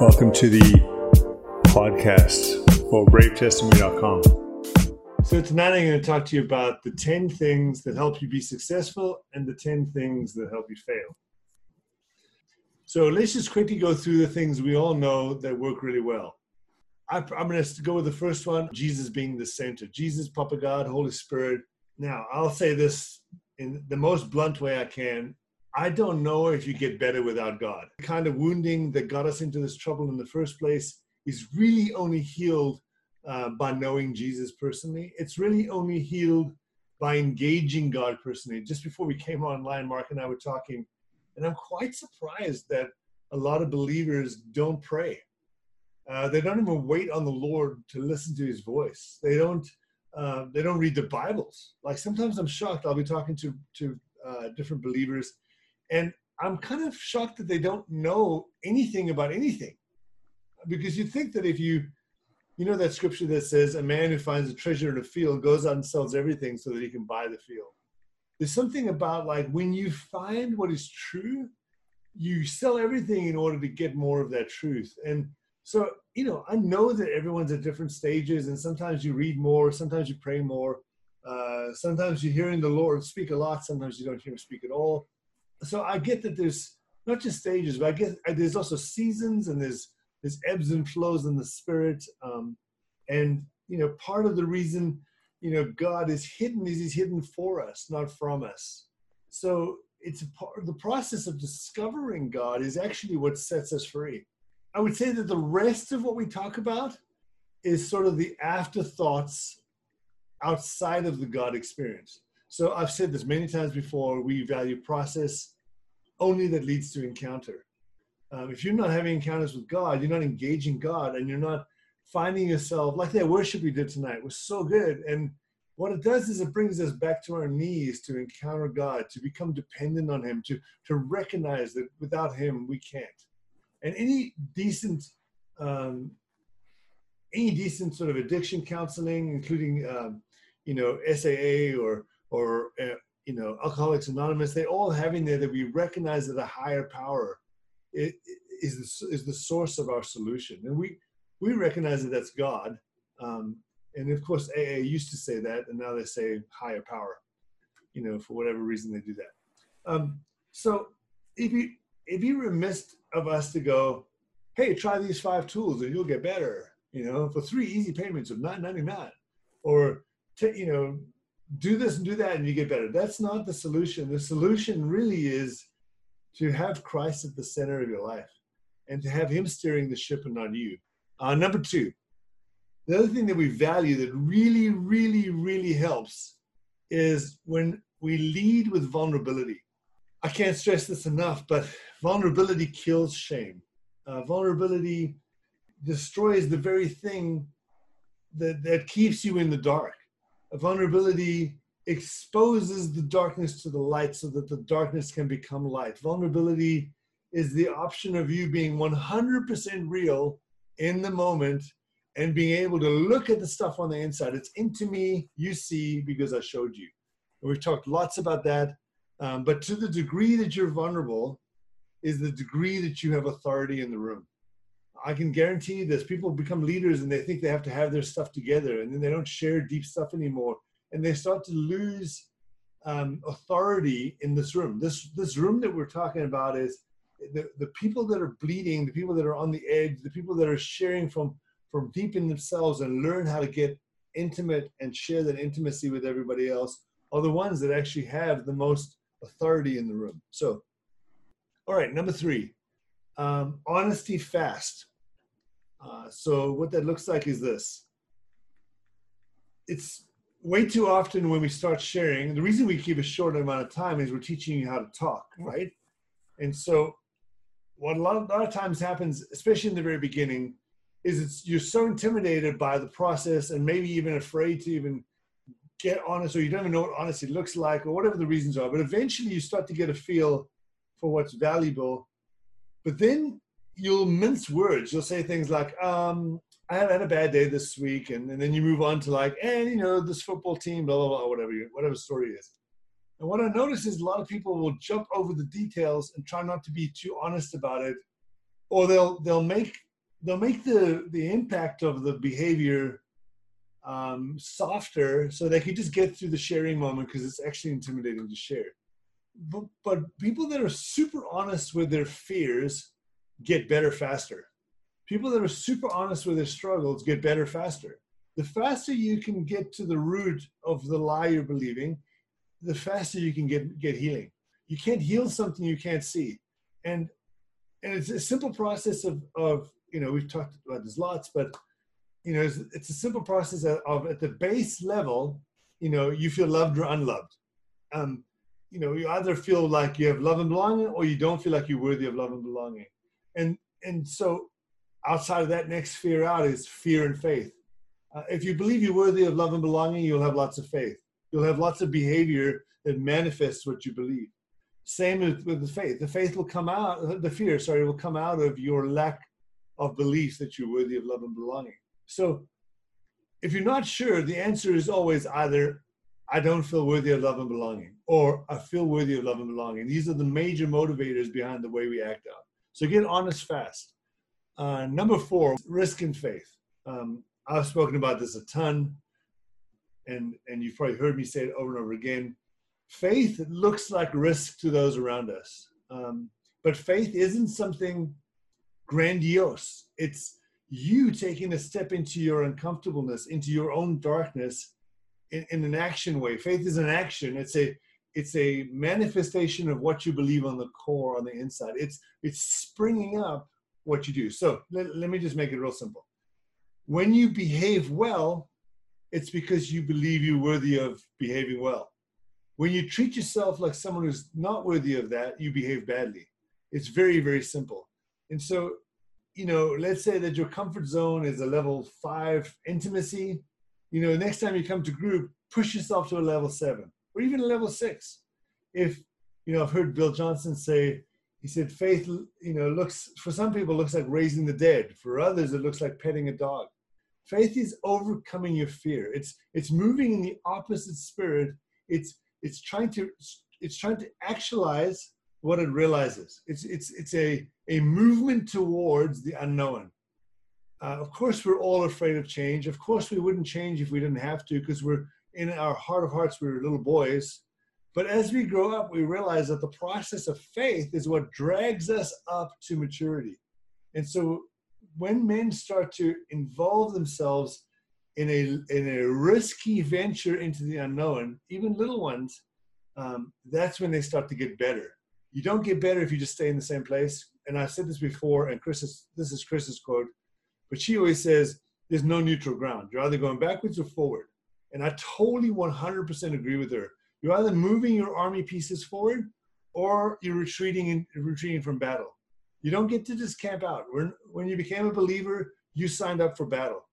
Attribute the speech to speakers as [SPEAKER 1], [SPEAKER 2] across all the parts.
[SPEAKER 1] Welcome to the podcast for bravetestimony.com. So, tonight I'm going to talk to you about the 10 things that help you be successful and the 10 things that help you fail. So, let's just quickly go through the things we all know that work really well. I'm going to go with the first one Jesus being the center. Jesus, Papa God, Holy Spirit. Now, I'll say this in the most blunt way I can I don't know if you get better without God. The kind of wounding that got us into this trouble in the first place is really only healed uh, by knowing Jesus personally. It's really only healed by engaging God personally. Just before we came online, Mark and I were talking, and I'm quite surprised that a lot of believers don't pray. Uh, they don't even wait on the Lord to listen to His voice. They don't. Uh, they don't read the Bibles. Like sometimes I'm shocked. I'll be talking to to uh, different believers, and I'm kind of shocked that they don't know anything about anything. Because you think that if you, you know, that scripture that says, a man who finds a treasure in a field goes out and sells everything so that he can buy the field. There's something about like when you find what is true, you sell everything in order to get more of that truth. And so, you know, I know that everyone's at different stages, and sometimes you read more, sometimes you pray more, uh, sometimes you're hearing the Lord speak a lot, sometimes you don't hear him speak at all so I get that there's not just stages, but I guess there's also seasons and there's there's ebbs and flows in the spirit. Um, and you know, part of the reason you know God is hidden is He's hidden for us, not from us. So it's part the process of discovering God is actually what sets us free. I would say that the rest of what we talk about is sort of the afterthoughts outside of the God experience. So I've said this many times before. We value process only that leads to encounter. Um, if you're not having encounters with God, you're not engaging God, and you're not finding yourself like that worship we did tonight was so good. And what it does is it brings us back to our knees to encounter God, to become dependent on Him, to to recognize that without Him we can't. And any decent um, any decent sort of addiction counseling, including um, you know SAA or or uh, you know Alcoholics Anonymous, they all have in there that we recognize that a higher power is the, is the source of our solution, and we we recognize that that's God. Um, and of course, AA used to say that, and now they say higher power. You know, for whatever reason they do that. Um, so if you if you remiss of us to go, hey, try these five tools and you'll get better. You know, for three easy payments of nine ninety nine, or t- you know, do this and do that and you get better. That's not the solution. The solution really is to have Christ at the center of your life and to have Him steering the ship and not you. Uh, number two, the other thing that we value that really, really, really helps is when we lead with vulnerability. I can't stress this enough, but vulnerability kills shame. Uh, vulnerability destroys the very thing that, that keeps you in the dark vulnerability exposes the darkness to the light so that the darkness can become light. Vulnerability is the option of you being 100% real in the moment and being able to look at the stuff on the inside. It's into me, you see, because I showed you. And we've talked lots about that. Um, but to the degree that you're vulnerable, is the degree that you have authority in the room. I can guarantee you this. People become leaders and they think they have to have their stuff together, and then they don't share deep stuff anymore, and they start to lose um, authority in this room. This this room that we're talking about is the, the people that are bleeding, the people that are on the edge, the people that are sharing from from deep in themselves and learn how to get intimate and share that intimacy with everybody else are the ones that actually have the most authority in the room. So, all right, number three, um, honesty fast. Uh, so what that looks like is this. It's way too often when we start sharing, the reason we keep a short amount of time is we're teaching you how to talk, right? And so what a lot, of, a lot of times happens, especially in the very beginning, is it's you're so intimidated by the process and maybe even afraid to even get honest or you don't even know what honesty looks like or whatever the reasons are. But eventually you start to get a feel for what's valuable. But then you'll mince words. You'll say things like, um, I had a bad day this week, and, and then you move on to like, and you know, this football team, blah blah blah, whatever you, whatever story is. And what I notice is a lot of people will jump over the details and try not to be too honest about it, or they'll they'll make they'll make the the impact of the behavior um, softer so they can just get through the sharing moment because it's actually intimidating to share. But, but people that are super honest with their fears get better faster. People that are super honest with their struggles get better faster. The faster you can get to the root of the lie you're believing, the faster you can get, get healing. You can't heal something you can't see. And and it's a simple process of, of you know, we've talked about this lots, but you know, it's, it's a simple process of, of, at the base level, you know, you feel loved or unloved. Um, you know, you either feel like you have love and belonging or you don't feel like you're worthy of love and belonging. And and so outside of that next fear out is fear and faith. Uh, if you believe you're worthy of love and belonging, you'll have lots of faith. You'll have lots of behavior that manifests what you believe. Same with, with the faith. The faith will come out, the fear, sorry, will come out of your lack of belief that you're worthy of love and belonging. So if you're not sure, the answer is always either I don't feel worthy of love and belonging, or I feel worthy of love and belonging. These are the major motivators behind the way we act out. So get honest fast. Uh, number four, risk and faith. Um, I've spoken about this a ton, and and you've probably heard me say it over and over again. Faith looks like risk to those around us, um, but faith isn't something grandiose. It's you taking a step into your uncomfortableness, into your own darkness in, in an action way. Faith is an action. It's a it's a manifestation of what you believe on the core, on the inside. It's it's springing up what you do. So let, let me just make it real simple. When you behave well, it's because you believe you're worthy of behaving well. When you treat yourself like someone who's not worthy of that, you behave badly. It's very, very simple. And so you know, let's say that your comfort zone is a level five intimacy. You know, next time you come to group, push yourself to a level seven or even a level six. If, you know, I've heard Bill Johnson say, he said, faith, you know, looks, for some people, looks like raising the dead. For others, it looks like petting a dog. Faith is overcoming your fear. It's, it's moving in the opposite spirit. It's, it's trying to, it's trying to actualize what it realizes. It's, it's, it's a, a movement towards the unknown. Uh, of course, we're all afraid of change. Of course, we wouldn't change if we didn't have to because we're in our heart of hearts, we we're little boys. But as we grow up, we realize that the process of faith is what drags us up to maturity. And so when men start to involve themselves in a, in a risky venture into the unknown, even little ones, um, that's when they start to get better you don't get better if you just stay in the same place. And I've said this before, and Chris is, this is Chris's quote, but she always says, there's no neutral ground. You're either going backwards or forward. And I totally 100% agree with her. You're either moving your army pieces forward or you're retreating in, retreating from battle. You don't get to just camp out. When, when you became a believer, you signed up for battle.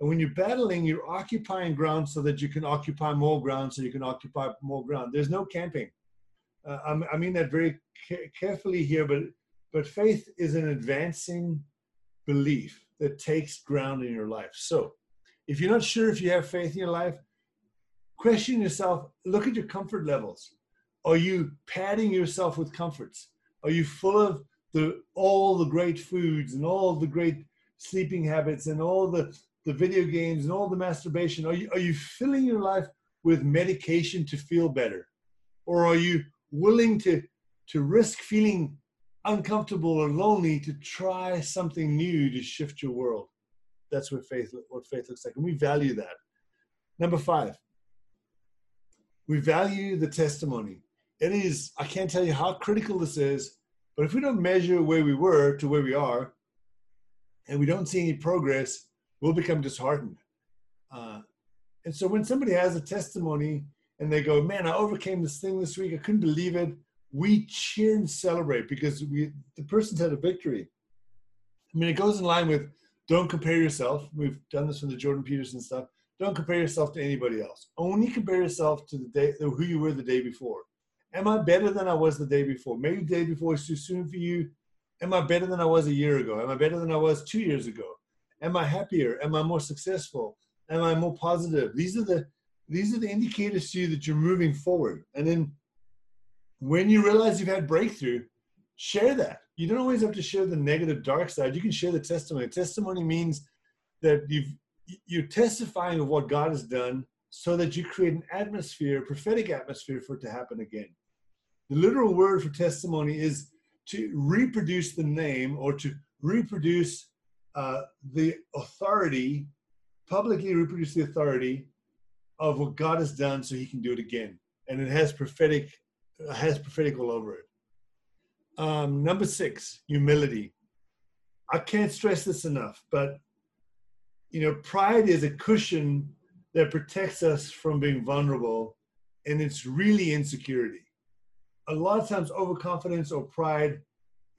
[SPEAKER 1] And when you're battling, you're occupying ground so that you can occupy more ground, so you can occupy more ground. There's no camping uh, I mean that very carefully here, but but faith is an advancing belief that takes ground in your life. So, if you're not sure if you have faith in your life, question yourself. Look at your comfort levels. Are you padding yourself with comforts? Are you full of the all the great foods and all the great sleeping habits and all the the video games and all the masturbation? Are you are you filling your life with medication to feel better, or are you willing to to risk feeling uncomfortable or lonely to try something new to shift your world. That's what faith what faith looks like, and we value that. Number five, we value the testimony. It is I can't tell you how critical this is, but if we don't measure where we were to where we are, and we don't see any progress, we'll become disheartened. Uh, and so when somebody has a testimony and they go, man, I overcame this thing this week. I couldn't believe it. We cheer and celebrate because we the person's had a victory. I mean, it goes in line with don't compare yourself. We've done this from the Jordan Peterson stuff. Don't compare yourself to anybody else. Only compare yourself to the day who you were the day before. Am I better than I was the day before? Maybe the day before is too soon for you. Am I better than I was a year ago? Am I better than I was two years ago? Am I happier? Am I more successful? Am I more positive? These are the these are the indicators to you that you're moving forward. And then when you realize you've had breakthrough, share that. you don't always have to share the negative dark side. You can share the testimony. Testimony means that you've you're testifying of what God has done so that you create an atmosphere, prophetic atmosphere for it to happen again. The literal word for testimony is to reproduce the name or to reproduce uh, the authority, publicly reproduce the authority of what God has done so he can do it again. And it has prophetic, has prophetic all over it. Um, number six, humility. I can't stress this enough, but you know, pride is a cushion that protects us from being vulnerable, and it's really insecurity. A lot of times, overconfidence or pride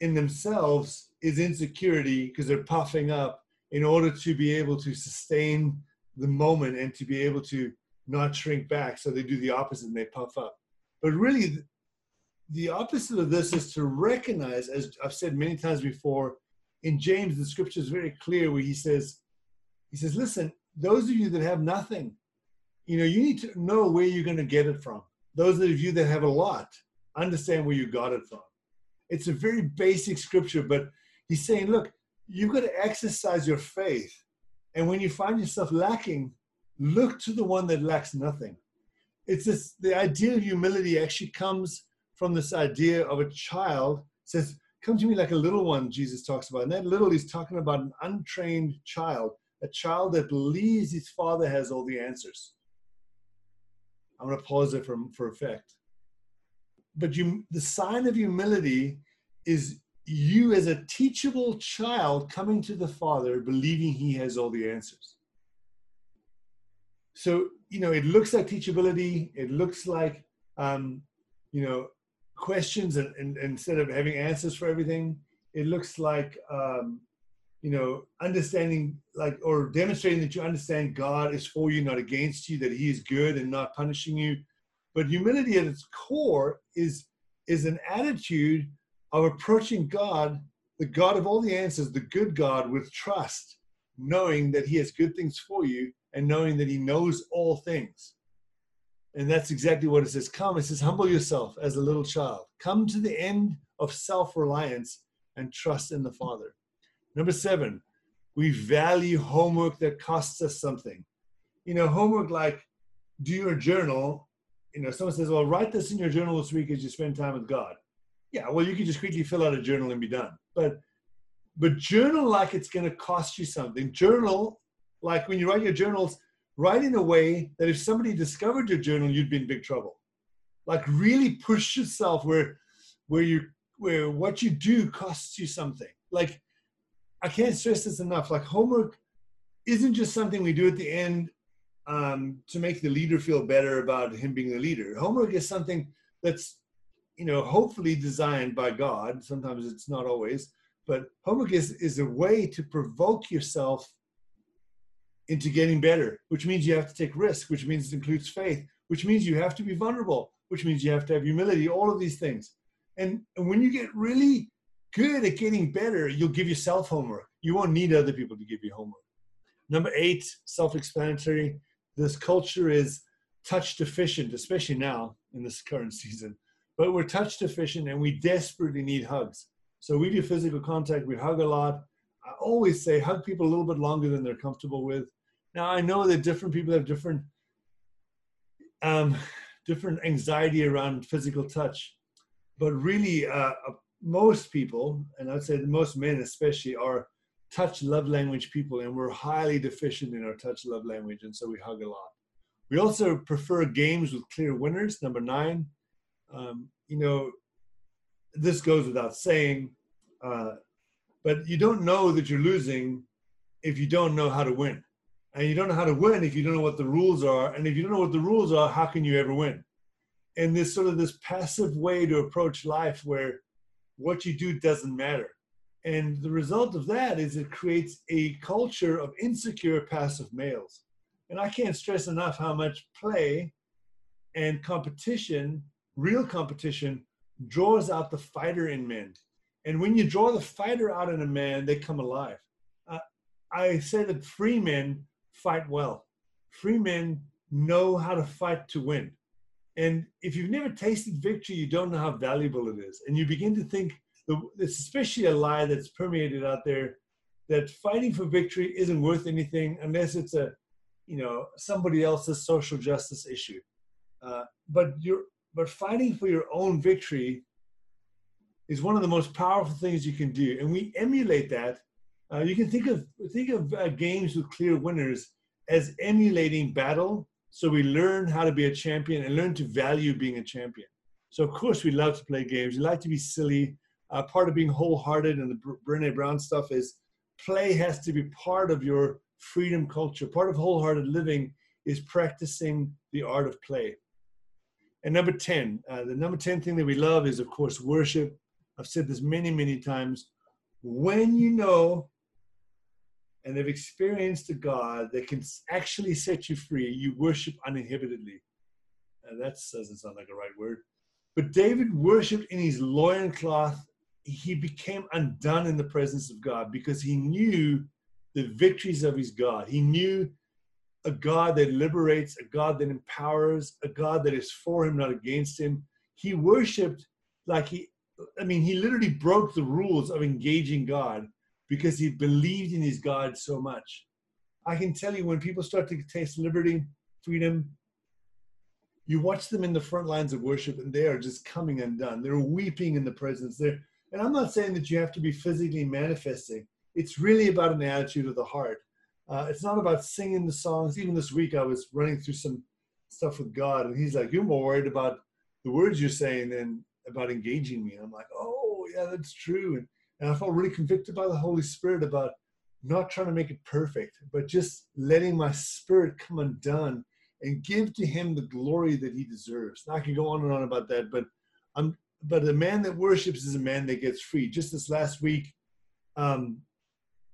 [SPEAKER 1] in themselves is insecurity because they're puffing up in order to be able to sustain the moment and to be able to not shrink back. So they do the opposite and they puff up. But really, the opposite of this is to recognize, as I've said many times before, in James, the scripture is very clear where he says, he says, listen, those of you that have nothing, you know, you need to know where you're going to get it from. Those of you that have a lot, understand where you got it from. It's a very basic scripture, but he's saying, look, you've got to exercise your faith. And when you find yourself lacking, look to the one that lacks nothing. It's this the idea of humility actually comes from this idea of a child says, Come to me like a little one, Jesus talks about. And that little, he's talking about an untrained child, a child that believes his father has all the answers. I'm going to pause it for, for effect. But you, the sign of humility is you as a teachable child coming to the father believing he has all the answers. So, you know, it looks like teachability. It looks like, um, you know, questions and, and, instead of having answers for everything it looks like um, you know understanding like or demonstrating that you understand god is for you not against you that he is good and not punishing you but humility at its core is is an attitude of approaching god the god of all the answers the good god with trust knowing that he has good things for you and knowing that he knows all things and that's exactly what it says. Come, it says, humble yourself as a little child. Come to the end of self reliance and trust in the Father. Number seven, we value homework that costs us something. You know, homework like do your journal. You know, someone says, well, write this in your journal this week as you spend time with God. Yeah, well, you can just quickly fill out a journal and be done. But but journal like it's going to cost you something. Journal like when you write your journals, write in a way that if somebody discovered your journal, you'd be in big trouble. Like really push yourself where where you where what you do costs you something. Like I can't stress this enough. Like homework isn't just something we do at the end um, to make the leader feel better about him being the leader. Homework is something that's you know hopefully designed by God. Sometimes it's not always, but homework is is a way to provoke yourself into getting better, which means you have to take risk, which means it includes faith, which means you have to be vulnerable, which means you have to have humility, all of these things. And, and when you get really good at getting better, you'll give yourself homework. You won't need other people to give you homework. Number eight, self explanatory. This culture is touch deficient, especially now in this current season. But we're touch deficient and we desperately need hugs. So we do physical contact, we hug a lot. I always say hug people a little bit longer than they're comfortable with. Now I know that different people have different um, different anxiety around physical touch, but really uh, uh, most people, and I'd say most men especially, are touch love language people, and we're highly deficient in our touch love language, and so we hug a lot. We also prefer games with clear winners. Number nine, um, you know, this goes without saying, uh, but you don't know that you're losing if you don't know how to win and you don't know how to win if you don't know what the rules are. And if you don't know what the rules are how can you ever win? And this sort of this passive way to approach life where what you do doesn't matter. And the result of that is it creates a culture of insecure passive males. And i can't stress enough how much play and competition real competition draws out the fighter in men. And when you draw the fighter out in a man they come alive. Uh, i say that free men fight well. Free men know how to fight to win. And if you've never tasted victory, you don't know how valuable it is. And you begin to think it's especially a lie that's permeated out there that fighting for victory isn't worth anything unless it's a, you know, somebody else's social justice issue. Uh, but you're, but fighting for your own victory is one of the most powerful things you can do, and we emulate that. Uh, you can think of think of uh, games with clear winners as emulating battle. So we learn how to be a champion and learn to value being a champion. So of course we love to play games. We like to be silly. Uh, part of being wholehearted and the Brene Brown stuff is play has to be part of your freedom culture. Part of wholehearted living is practicing the art of play. And number 10, uh, the number 10 thing that we love is, of course, worship. I've said this many, many times. When you know and they've experienced a God that can actually set you free, you worship uninhibitedly. And that doesn't sound like a right word. But David worshiped in his loincloth. He became undone in the presence of God because he knew the victories of his God. He knew a God that liberates, a God that empowers, a God that is for him, not against him. He worshiped like he, I mean, he literally broke the rules of engaging God because he believed in his God so much. I can tell you when people start to taste liberty, freedom, you watch them in the front lines of worship and they are just coming undone. They're weeping in the presence there. And I'm not saying that you have to be physically manifesting. It's really about an attitude of the heart. Uh, it's not about singing the songs. Even this week, I was running through some stuff with God, and He's like, "You're more worried about the words you're saying than about engaging me." And I'm like, "Oh, yeah, that's true." And, and I felt really convicted by the Holy Spirit about not trying to make it perfect, but just letting my spirit come undone and give to Him the glory that He deserves. Now I can go on and on about that, but I'm. But a man that worships is a man that gets free. Just this last week, um,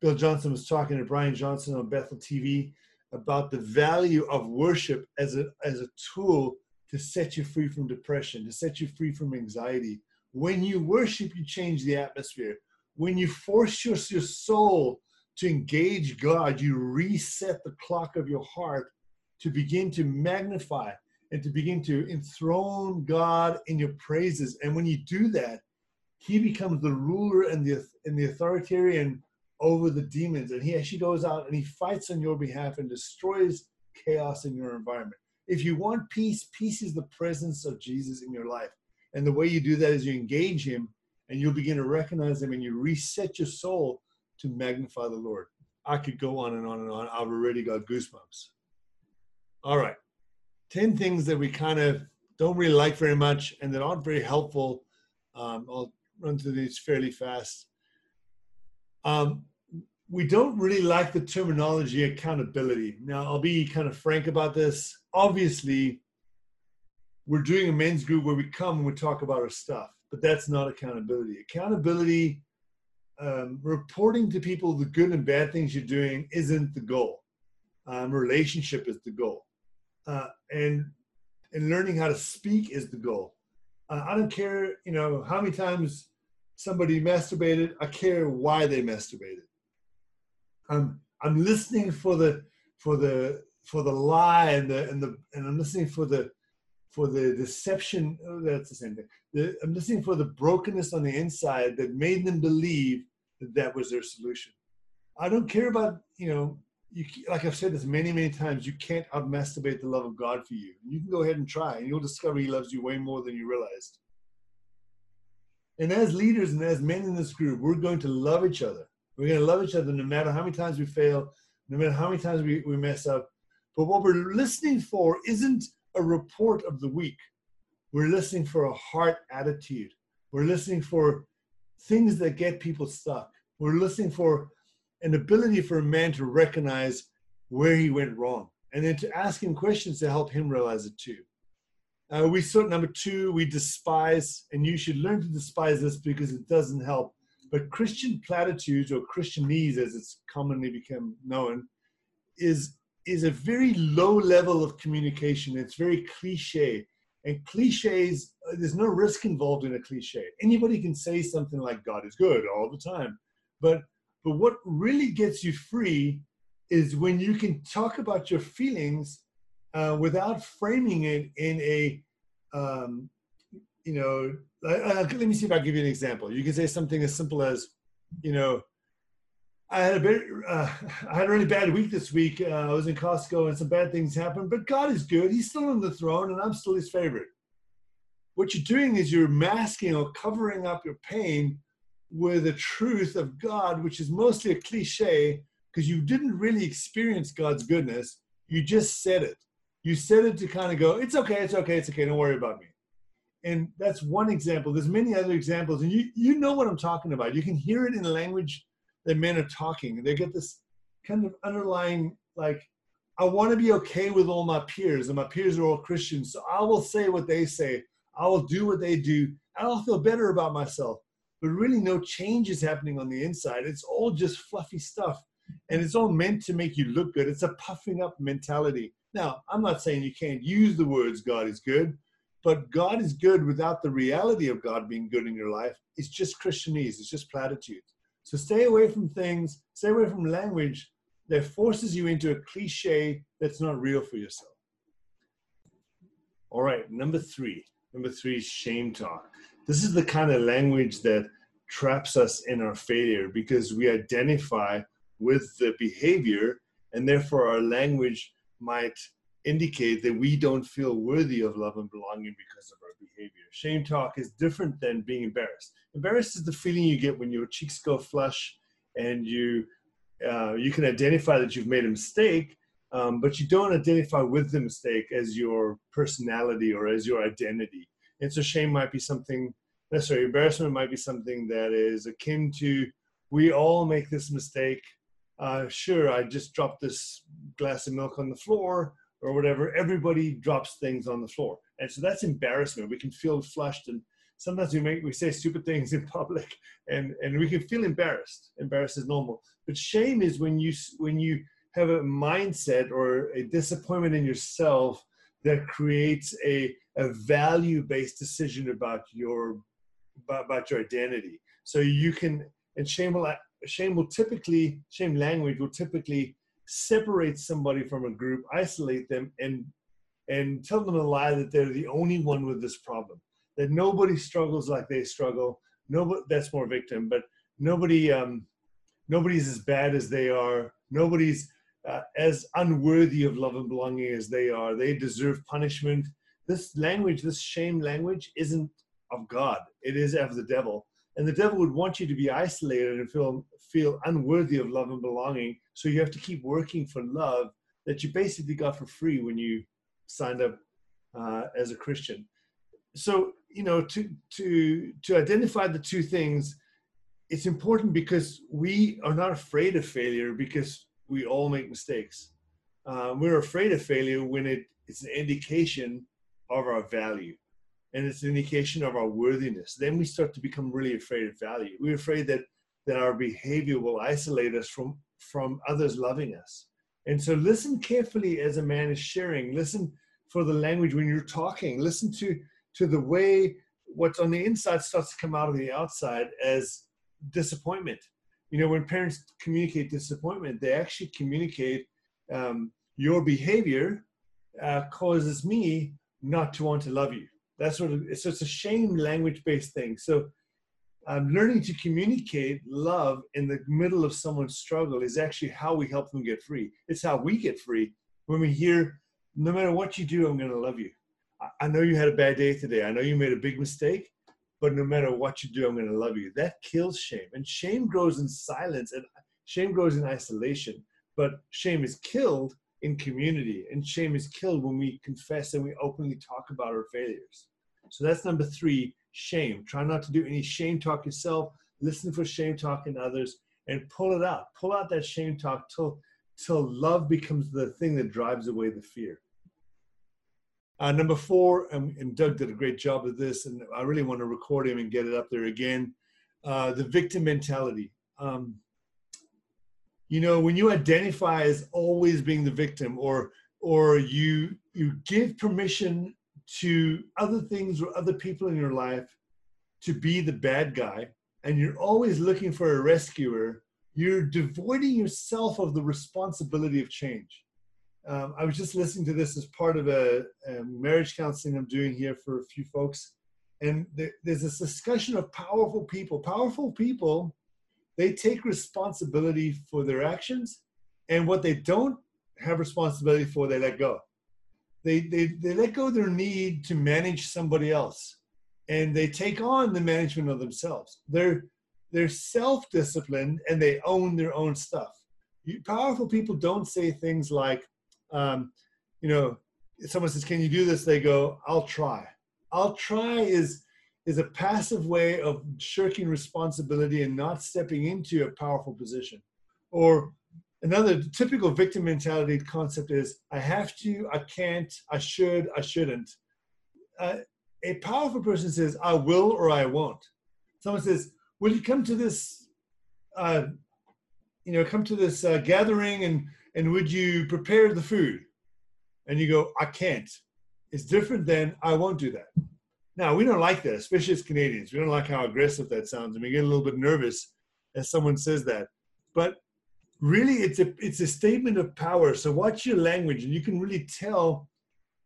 [SPEAKER 1] Bill Johnson was talking to Brian Johnson on Bethel TV about the value of worship as a, as a tool to set you free from depression, to set you free from anxiety. When you worship, you change the atmosphere. When you force your, your soul to engage God, you reset the clock of your heart to begin to magnify and to begin to enthrone God in your praises. And when you do that, He becomes the ruler and the, and the authoritarian over the demons. And he actually goes out and he fights on your behalf and destroys chaos in your environment. If you want peace peace is the presence of jesus in your life. And the way you do that is you engage him and you'll begin to recognize them and you reset your soul to magnify the lord. I could go on and on and on. I've already got goosebumps. All right. 10 things that we kind of don't really like very much and that aren't very helpful. Um, i'll run through these fairly fast. Um, we don't really like the terminology accountability. Now, I'll be kind of frank about this. Obviously, we're doing a men's group where we come and we talk about our stuff, but that's not accountability. Accountability, um, reporting to people the good and bad things you're doing isn't the goal. Um, relationship is the goal, uh, and and learning how to speak is the goal. Uh, I don't care, you know, how many times somebody masturbated. I care why they masturbated I'm I'm listening for the for the for the lie and the and the and I'm listening for the for the deception. Oh, that's the same thing. The, I'm listening for the brokenness on the inside that made them believe that that was their solution. I don't care about you know. You, like I've said this many, many times, you can't outmasturbate the love of God for you. You can go ahead and try, and you'll discover He loves you way more than you realized. And as leaders and as men in this group, we're going to love each other. We're going to love each other no matter how many times we fail, no matter how many times we, we mess up. But what we're listening for isn't a report of the week. We're listening for a heart attitude. We're listening for things that get people stuck. We're listening for an ability for a man to recognize where he went wrong and then to ask him questions to help him realize it too. Uh, we sort number two, we despise, and you should learn to despise this because it doesn't help but Christian platitudes or Christianese, as it's commonly become known, is is a very low level of communication. It's very cliche. And cliches, uh, there's no risk involved in a cliche. Anybody can say something like God is good all the time. But but what really gets you free is when you can talk about your feelings uh, without framing it in a um, you know, uh, let me see if I give you an example. You can say something as simple as, you know, I had a bit, uh, I had a really bad week this week. Uh, I was in Costco and some bad things happened, but God is good. He's still on the throne and I'm still his favorite. What you're doing is you're masking or covering up your pain with the truth of God, which is mostly a cliche because you didn't really experience God's goodness. You just said it. You said it to kind of go, it's okay, it's okay, it's okay, don't worry about me. And that's one example. There's many other examples, and you you know what I'm talking about. You can hear it in language that men are talking. They get this kind of underlying like, I want to be okay with all my peers, and my peers are all Christians, so I will say what they say. I will do what they do. I'll feel better about myself. But really, no change is happening on the inside. It's all just fluffy stuff and it's all meant to make you look good. It's a puffing up mentality. Now, I'm not saying you can't use the words God is good, but God is good without the reality of God being good in your life. It's just Christianese, it's just platitudes. So stay away from things, stay away from language that forces you into a cliche that's not real for yourself. All right, number three. Number three is shame talk. This is the kind of language that traps us in our failure because we identify with the behavior, and therefore our language might indicate that we don't feel worthy of love and belonging because of our behavior. Shame talk is different than being embarrassed. Embarrassed is the feeling you get when your cheeks go flush and you uh, you can identify that you've made a mistake, um, but you don't identify with the mistake as your personality or as your identity. And so shame might be something, sorry, embarrassment might be something that is akin to we all make this mistake uh, sure, I just dropped this glass of milk on the floor or whatever. Everybody drops things on the floor. And so that's embarrassment. We can feel flushed and sometimes we make we say stupid things in public and and we can feel embarrassed embarrassed is normal but shame is when you when you have a mindset or a disappointment in yourself that creates a, a value based decision about your about your identity so you can and shame will shame will typically shame language will typically separate somebody from a group isolate them and and tell them a lie that they're the only one with this problem. That nobody struggles like they struggle. Nobody that's more victim but nobody um nobody's as bad as they are. Nobody's uh, as unworthy of love and belonging as they are. They deserve punishment. This language this shame language isn't of god. It is of the devil and the devil would want you to be isolated and feel feel unworthy of love and belonging. So you have to keep working for love that you basically got for free when you signed up uh, as a christian. So you know to to to identify the two things it's important because we are not afraid of failure because we all make mistakes. Uh, we're afraid of failure when it, it's an indication of our value and it's an indication of our worthiness. Then we start to become really afraid of value. We're afraid that that our behavior will isolate us from from others loving us. And so listen carefully as a man is sharing. Listen for the language when you're talking. Listen to to the way what's on the inside starts to come out of the outside as disappointment. You know, when parents communicate disappointment, they actually communicate um, your behavior uh, causes me not to want to love you that's sort of so it's a shame language based thing. So um, learning to communicate love in the middle of someone's struggle is actually how we help them get free. It's how we get free. When we hear no matter what you do i'm going to love you. I, I know you had a bad day today. I know you made a big mistake but no matter what you do i'm going to love you. That kills shame. And shame grows in silence and shame grows in isolation. But shame is killed in community and shame is killed when we confess and we openly talk about our failures so that's number three shame. Try not to do any shame talk yourself. Listen for shame talk in others and pull it out. Pull out that shame talk till, till love becomes the thing that drives away the fear. Uh, number four, and, and, Doug did a great job of this, and I really want to record him and get it up there again. Uh, the victim mentality. Um, you know, when you identify as always being the victim, or or you you give permission to other things or other people in your life to be the bad guy and you're always looking for a rescuer, you're devoiding yourself of the responsibility of change. Um, I was just listening to this as part of a, a, marriage counseling I'm doing here for a few folks. And there's this discussion of powerful people. Powerful people, they take responsibility for their actions, and what they don't have responsibility for, they let go. They, they, they let go their need to manage somebody else and they take on the management of themselves. They're, they're self disciplined and they own their own stuff. You, powerful people don't say things like, um, you know, someone says, Can you do this? They go, I'll try. I'll try is is a passive way of shirking responsibility and not stepping into a powerful position. Or another typical victim mentality concept is I have to, I can't, I should, I shouldn't. Uh, a powerful person says, I will or I won't. Someone says, Will you come to this, uh, you know, come to this uh, gathering and, and would you prepare the food? And you go, I can't. It's different than I won't do that. Now, we don't like that, especially as Canadians. We don't like how aggressive that sounds, and we get a little bit nervous as someone says that. But really, it's a it's a statement of power. So watch your language, and you can really tell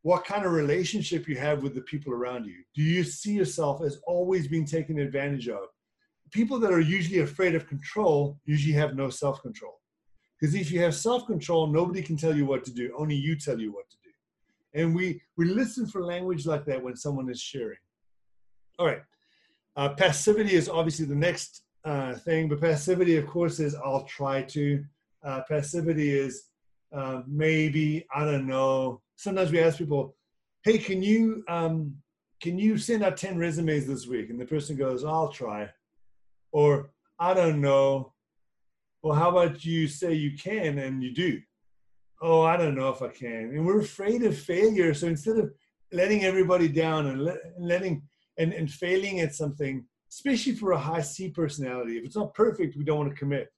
[SPEAKER 1] what kind of relationship you have with the people around you. Do you see yourself as always being taken advantage of? People that are usually afraid of control usually have no self control. Because if you have self control, nobody can tell you what to do, only you tell you what to do. And we, we listen for language like that when someone is sharing. All right. Uh, passivity is obviously the next uh, thing, but passivity, of course, is I'll try to. Uh, passivity is uh, maybe I don't know. Sometimes we ask people, "Hey, can you um, can you send out ten resumes this week?" And the person goes, "I'll try," or "I don't know." Well, how about you say you can and you do? Oh, I don't know if I can. And we're afraid of failure. So instead of letting everybody down and let, letting and, and failing at something, especially for a high C personality. If it's not perfect, we don't want to commit.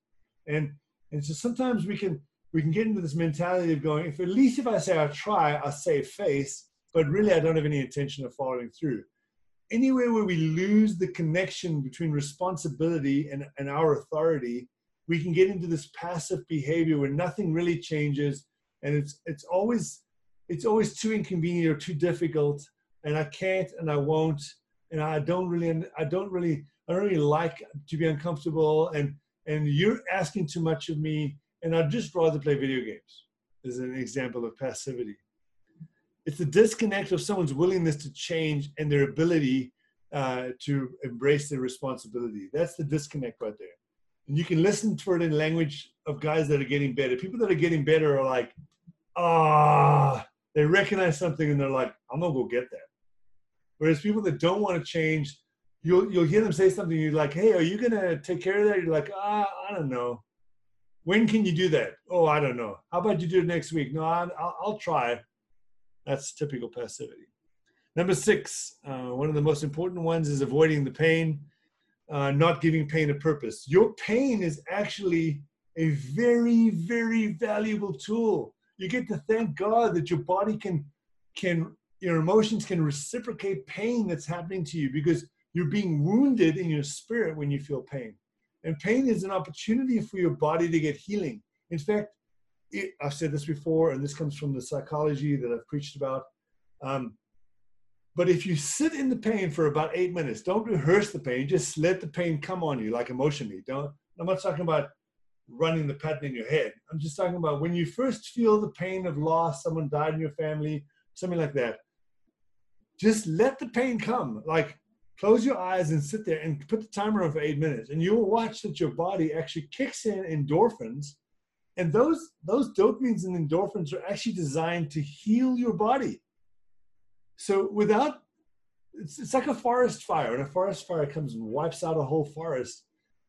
[SPEAKER 1] And and so sometimes we can we can get into this mentality of going, if at least if I say I'll try, I'll save face, but really I don't have any intention of following through. Anywhere where we lose the connection between responsibility and, and our authority, we can get into this passive behavior where nothing really changes and it's it's always it's always too inconvenient or too difficult and I can't and I won't and I don't really, I don't really, I don't really like to be uncomfortable, and and you're asking too much of me, and I'd just rather play video games. Is an example of passivity. It's the disconnect of someone's willingness to change and their ability uh, to embrace their responsibility. That's the disconnect right there. And you can listen to it in language of guys that are getting better. People that are getting better are like, ah, they recognize something and they're like, I'm gonna go get that. Whereas people that don't want to change, you'll you'll hear them say something. You're like, "Hey, are you gonna take care of that?" You're like, "Ah, I don't know." When can you do that? Oh, I don't know. How about you do it next week? No, I, will I'll try. That's typical passivity. Number six, uh, one of the most important ones is avoiding the pain, uh, not giving pain a purpose. Your pain is actually a very, very valuable tool. You get to thank God that your body can can your emotions can reciprocate pain that's happening to you because you're being wounded in your spirit when you feel pain. And pain is an opportunity for your body to get healing. In fact, it, I've said this before, and this comes from the psychology that I've preached about. Um, but if you sit in the pain for about eight minutes, don't rehearse the pain, just let the pain come on you like emotionally. Don't, I'm not talking about running the pattern in your head. I'm just talking about when you first feel the pain of loss, someone died in your family, something like that just let the pain come. Like close your eyes and sit there and put the timer on for eight minutes, and you will watch that your body actually kicks in endorphins. And those those dopamines and endorphins are actually designed to heal your body. So without it's, it's like a forest fire. When a forest fire comes and wipes out a whole forest,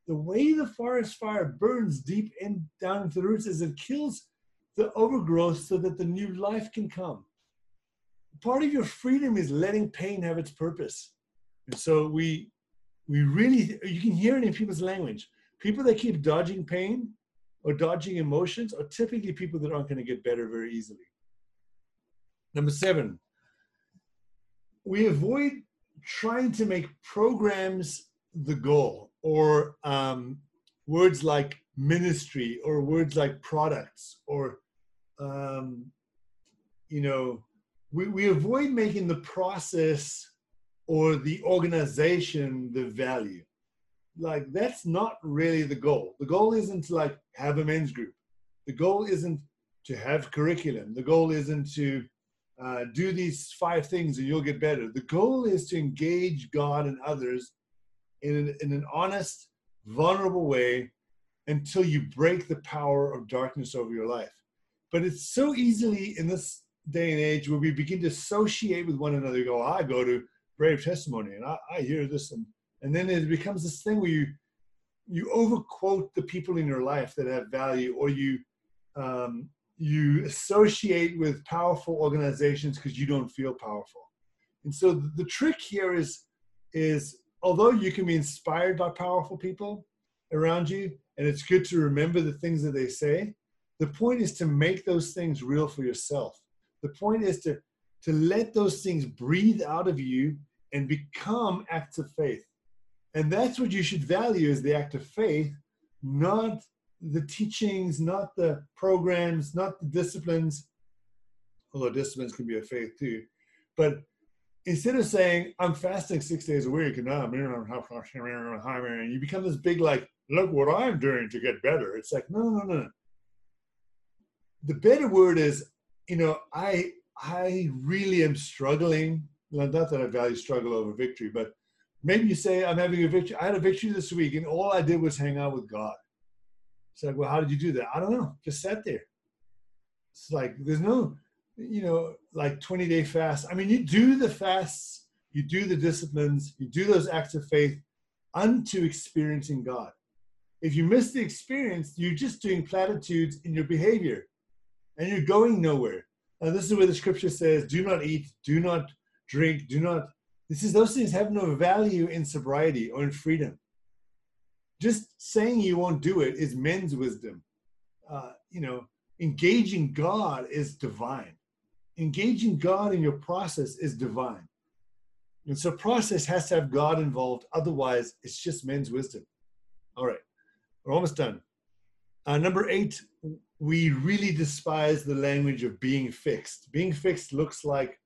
[SPEAKER 1] the way the forest fire burns deep in down into the roots is it kills the overgrowth so that the new life can come part of your freedom is letting pain have its purpose. And so we we really you can hear it in people's language. People that keep dodging pain or dodging emotions are typically people that aren't going to get better very easily. Number seven, we avoid trying to make programs the goal or um, words like ministry or words like products or um, you know we, we avoid making the process or the organization the value. Like that's not really the goal. The goal isn't to like have a men's group. The goal isn't to have curriculum. The goal isn't to uh, do these five things and you'll get better. The goal is to engage God and others in an, in an honest, vulnerable way until you break the power of darkness over your life. But it's so easily in this day and age where we begin to associate with one another. Go, I go to Brave Testimony and I, I hear this, and, and then it becomes this thing where you you overquote the people in your life that have value, or you um, you associate with powerful organizations because you don't feel powerful. And so the trick here is is although you can be inspired by powerful people around you, and it's good to remember the things that they say, the point is to make those things real for yourself. The point is to to let those things breathe out of you and become acts of faith. And that's what you should value is the act of faith, not the teachings, not the programs, not the disciplines, although disciplines can be a faith too. But instead of saying, I'm fasting six days a week and I'm and you become this big, like, look what I'm doing to get better. It's like, no, no, no, no. The better word is, you know, I I really am struggling. Not that I value struggle over victory, but maybe you say I'm having a victory. I had a victory this week, and all I did was hang out with God. It's like, well, how did you do that? I don't know. Just sat there. It's like there's no, you know, like 20 day fast. I mean, you do the fasts, you do the disciplines, you do those acts of faith unto experiencing God. If you miss the experience, you're just doing platitudes in your behavior and you're going nowhere. And this is where the scripture says, do not eat, do not drink, do not. This is those things have no value in sobriety or in freedom. Just saying you won't do it is men's wisdom. Uh, you know, engaging God is divine. Engaging God in your process is divine. And so process has to have God involved. Otherwise, it's just men's wisdom. All right, we're almost done. Uh, number eight, we really despise the language of being fixed. Being fixed looks like,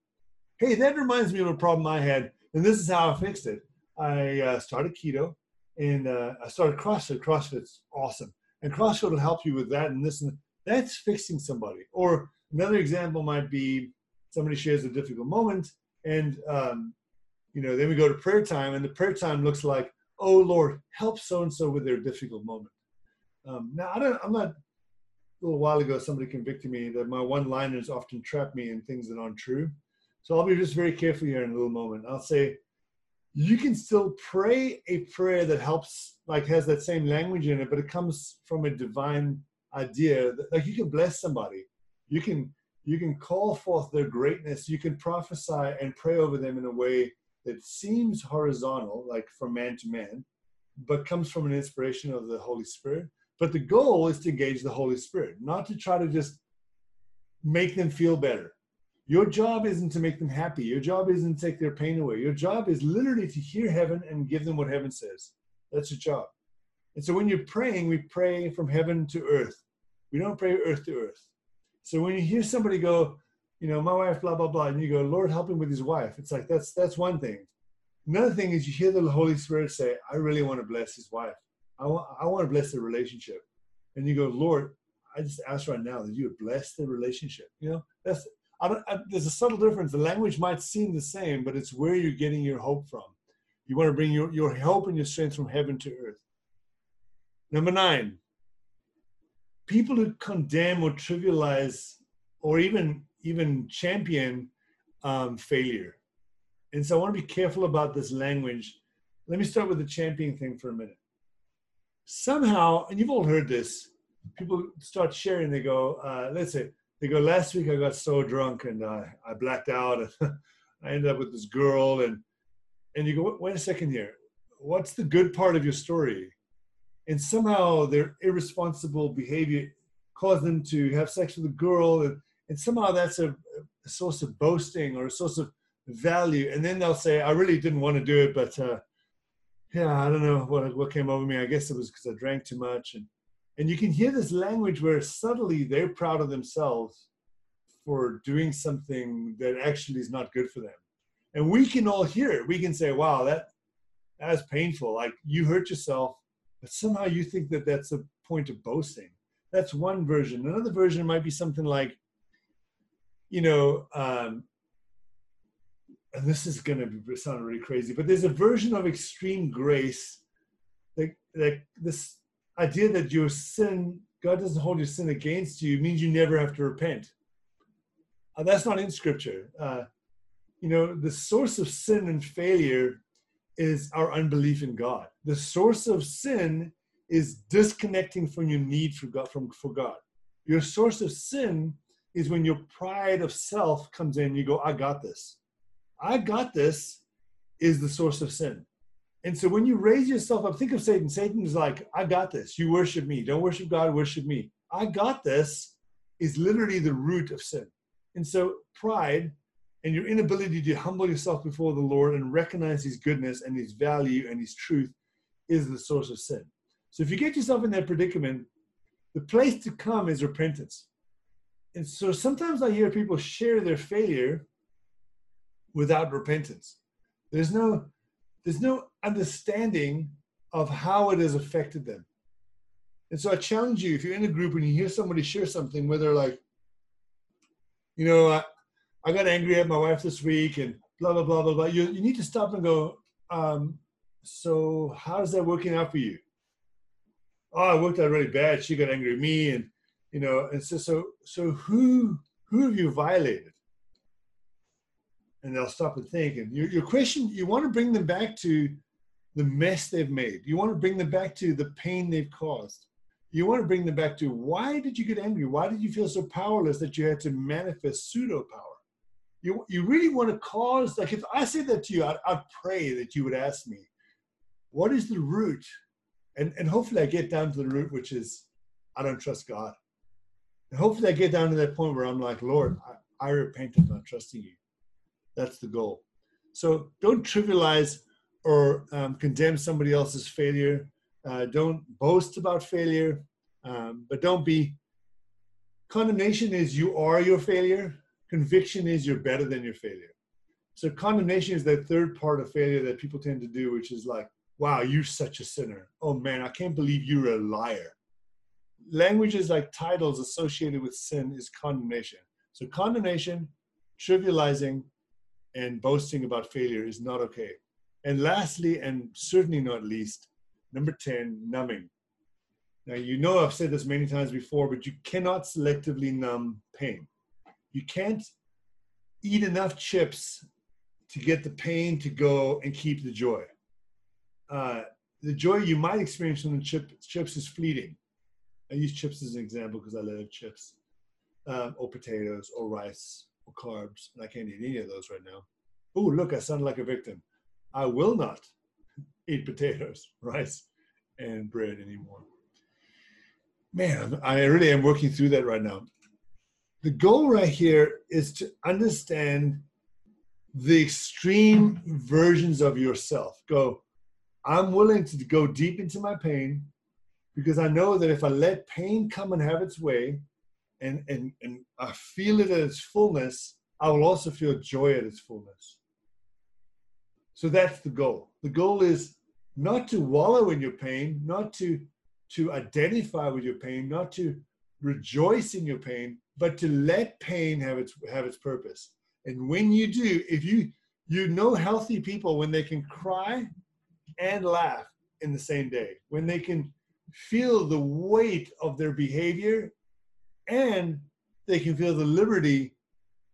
[SPEAKER 1] hey, that reminds me of a problem I had, and this is how I fixed it. I uh, started keto and uh, I started CrossFit. CrossFit's awesome, and CrossFit will help you with that and this and that's fixing somebody. Or another example might be somebody shares a difficult moment, and um, you know then we go to prayer time, and the prayer time looks like, oh Lord, help so and so with their difficult moment. Um, now I don't, I'm not. A little while ago, somebody convicted me that my one-liners often trap me in things that aren't true. So I'll be just very careful here in a little moment. I'll say, you can still pray a prayer that helps, like has that same language in it, but it comes from a divine idea. That, like you can bless somebody, you can you can call forth their greatness, you can prophesy and pray over them in a way that seems horizontal, like from man to man, but comes from an inspiration of the Holy Spirit. But the goal is to engage the Holy Spirit, not to try to just make them feel better your job isn't to make them happy. Your job isn't to take their pain away. Your job is literally to hear heaven and give them what heaven says. That's your job. And so when you're praying, we pray from heaven to earth. We don't pray earth to earth. So when you hear somebody go, you know, my wife, blah, blah, blah, and you go, Lord, help him with his wife. It's like, that's, that's one thing. Another thing is you hear the Holy Spirit say, I really want to bless his wife. I want, to bless the relationship. And you go, Lord, I just ask right now that you would bless the relationship. You know, that's I I, there's a subtle difference. The language might seem the same, but it's where you're getting your hope from. You want to bring your, your hope and your strength from heaven to earth. Number nine, people who condemn or trivialize or even even champion um, failure. And so I want to be careful about this language. Let me start with the champion thing for a minute. Somehow, and you've all heard this, people start sharing, they go, uh, let's say, they go, last week I got so drunk and uh, I blacked out and I ended up with this girl and and you go, wait a second here, what's the good part of your story? And somehow their irresponsible behavior caused them to have sex with a girl and, and somehow that's a, a source of boasting or a source of value. And then they'll say, I really didn't want to do it, but uh, yeah, I don't know what what came over me. I guess it was because I drank too much and and you can hear this language where subtly they're proud of themselves for doing something that actually is not good for them. And we can all hear it. We can say, wow, that that's painful. Like you hurt yourself, but somehow you think that that's a point of boasting. That's one version. Another version might be something like, you know, um, and this is going to sound really crazy, but there's a version of extreme grace like this idea that your sin, God doesn't hold your sin against you, means you never have to repent. Uh, that's not in scripture. Uh, you know, the source of sin and failure is our unbelief in God. The source of sin is disconnecting from your need for God. From for God, your source of sin is when your pride of self comes in. You go, "I got this. I got this." Is the source of sin. And so when you raise yourself up, think of Satan. Satan is like, I got this. You worship me. Don't worship God, worship me. I got this is literally the root of sin. And so pride and your inability to humble yourself before the Lord and recognize His goodness and His value and His truth is the source of sin. So if you get yourself in that predicament, the place to come is repentance. And so sometimes I hear people share their failure without repentance. There's no there's no understanding of how it has affected them. And so I challenge you if you're in a group and you hear somebody share something where they're like, you know, I, I got angry at my wife this week and blah, blah, blah, blah, blah. You, you need to stop and go, um, so how's that working out for you? Oh, it worked out really bad. She got angry at me. And, you know, and so, so, so who, who have you violated? And they'll stop and think. And your, your question, you want to bring them back to the mess they've made. You want to bring them back to the pain they've caused. You want to bring them back to why did you get angry? Why did you feel so powerless that you had to manifest pseudo power? you you really want to cause like if I said that to you, I'd, I'd pray that you would ask me, what is the root? And and hopefully I get down to the root, which is I don't trust God. And hopefully I get down to that point where I'm like, Lord, I, I repent of not trusting you. That's the goal. So don't trivialize or um, condemn somebody else's failure. Uh, don't boast about failure, um, but don't be. Condemnation is you are your failure Conviction is you're better than your failure. So condemnation is that third part of failure that people tend to do, which is like, wow, you're such a sinner. Oh man, I can't believe you're a liar. Languages like titles associated with sin is condemnation. So condemnation, trivializing, and boasting about failure is not okay. And lastly, and certainly not least, number 10, numbing. Now, you know I've said this many times before, but you cannot selectively numb pain you can't eat enough chips to get the pain to go and keep the joy. Uh, the joy you might experience from the chip, chips is fleeting. I use chips as an example because I love chips, um, or potatoes, or rice, or carbs, and I can't eat any of those right now. Oh, look, I sound like a victim. I will not eat potatoes, rice, and bread anymore. Man, I really am working through that right now the goal right here is to understand the extreme versions of yourself. Go, I'm willing to go deep into my pain because I know that if I let pain come and have its way and, and, and I feel it at its fullness, I will also feel joy at its fullness. So that's the goal. The goal is not to wallow in your pain, not to, to identify with your pain, not to rejoice in your pain, but to let pain have its have its purpose. And when you do, if you you know healthy people when they can cry and laugh in the same day, when they can feel the weight of their behavior and they can feel the liberty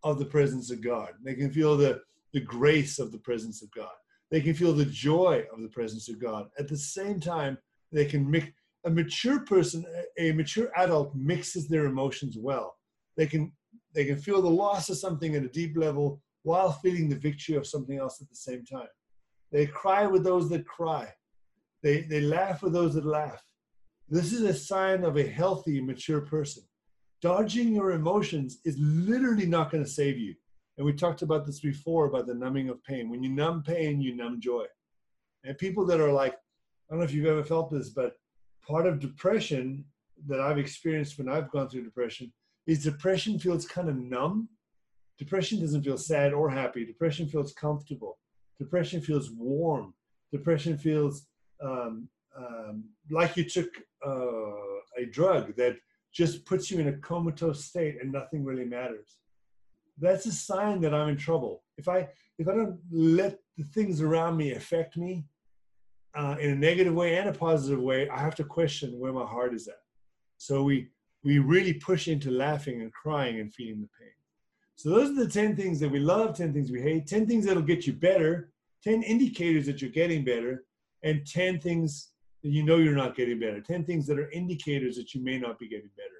[SPEAKER 1] of the presence of God. They can feel the, the grace of the presence of God. They can feel the joy of the presence of God. At the same time, they can mix a mature person, a mature adult mixes their emotions well they can they can feel the loss of something at a deep level while feeling the victory of something else at the same time. They cry with those that cry. They they laugh with those that laugh. This is a sign of a healthy, mature person. Dodging your emotions is literally not going to save you. And we talked about this before about the numbing of pain. When you numb pain, you numb joy. And people that are like, I don't know if you've ever felt this, but part of depression that I've experienced when I've gone through depression is depression feels kind of numb Depression doesn't feel sad or happy. Depression feels comfortable. Depression feels warm. Depression feels um, um, like you took uh, a drug that just puts you in a comatose state and nothing really matters. That's a sign that I'm in trouble. If I if I don't let the things around me affect me uh, in a negative way and a positive way, I have to question where my heart is at. So we we really push into laughing and crying and feeling the pain. So those are the 10 things that we love, 10 things we hate, 10 things that'll get you better, 10 indicators that you're getting better, and 10 things you know you're not getting better, 10 things that are indicators that you may not be getting better.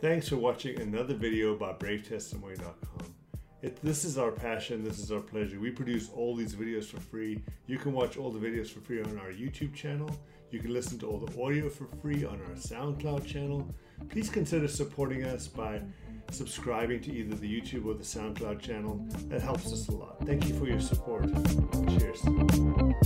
[SPEAKER 1] Thanks for watching another video about bravetestimony.com. It, this is our passion, this is our pleasure. We produce all these videos for free. You can watch all the videos for free on our YouTube channel. You can listen to all the audio for free on our SoundCloud channel. Please consider supporting us by subscribing to either the YouTube or the SoundCloud channel. That helps us a lot. Thank you for your support. Cheers.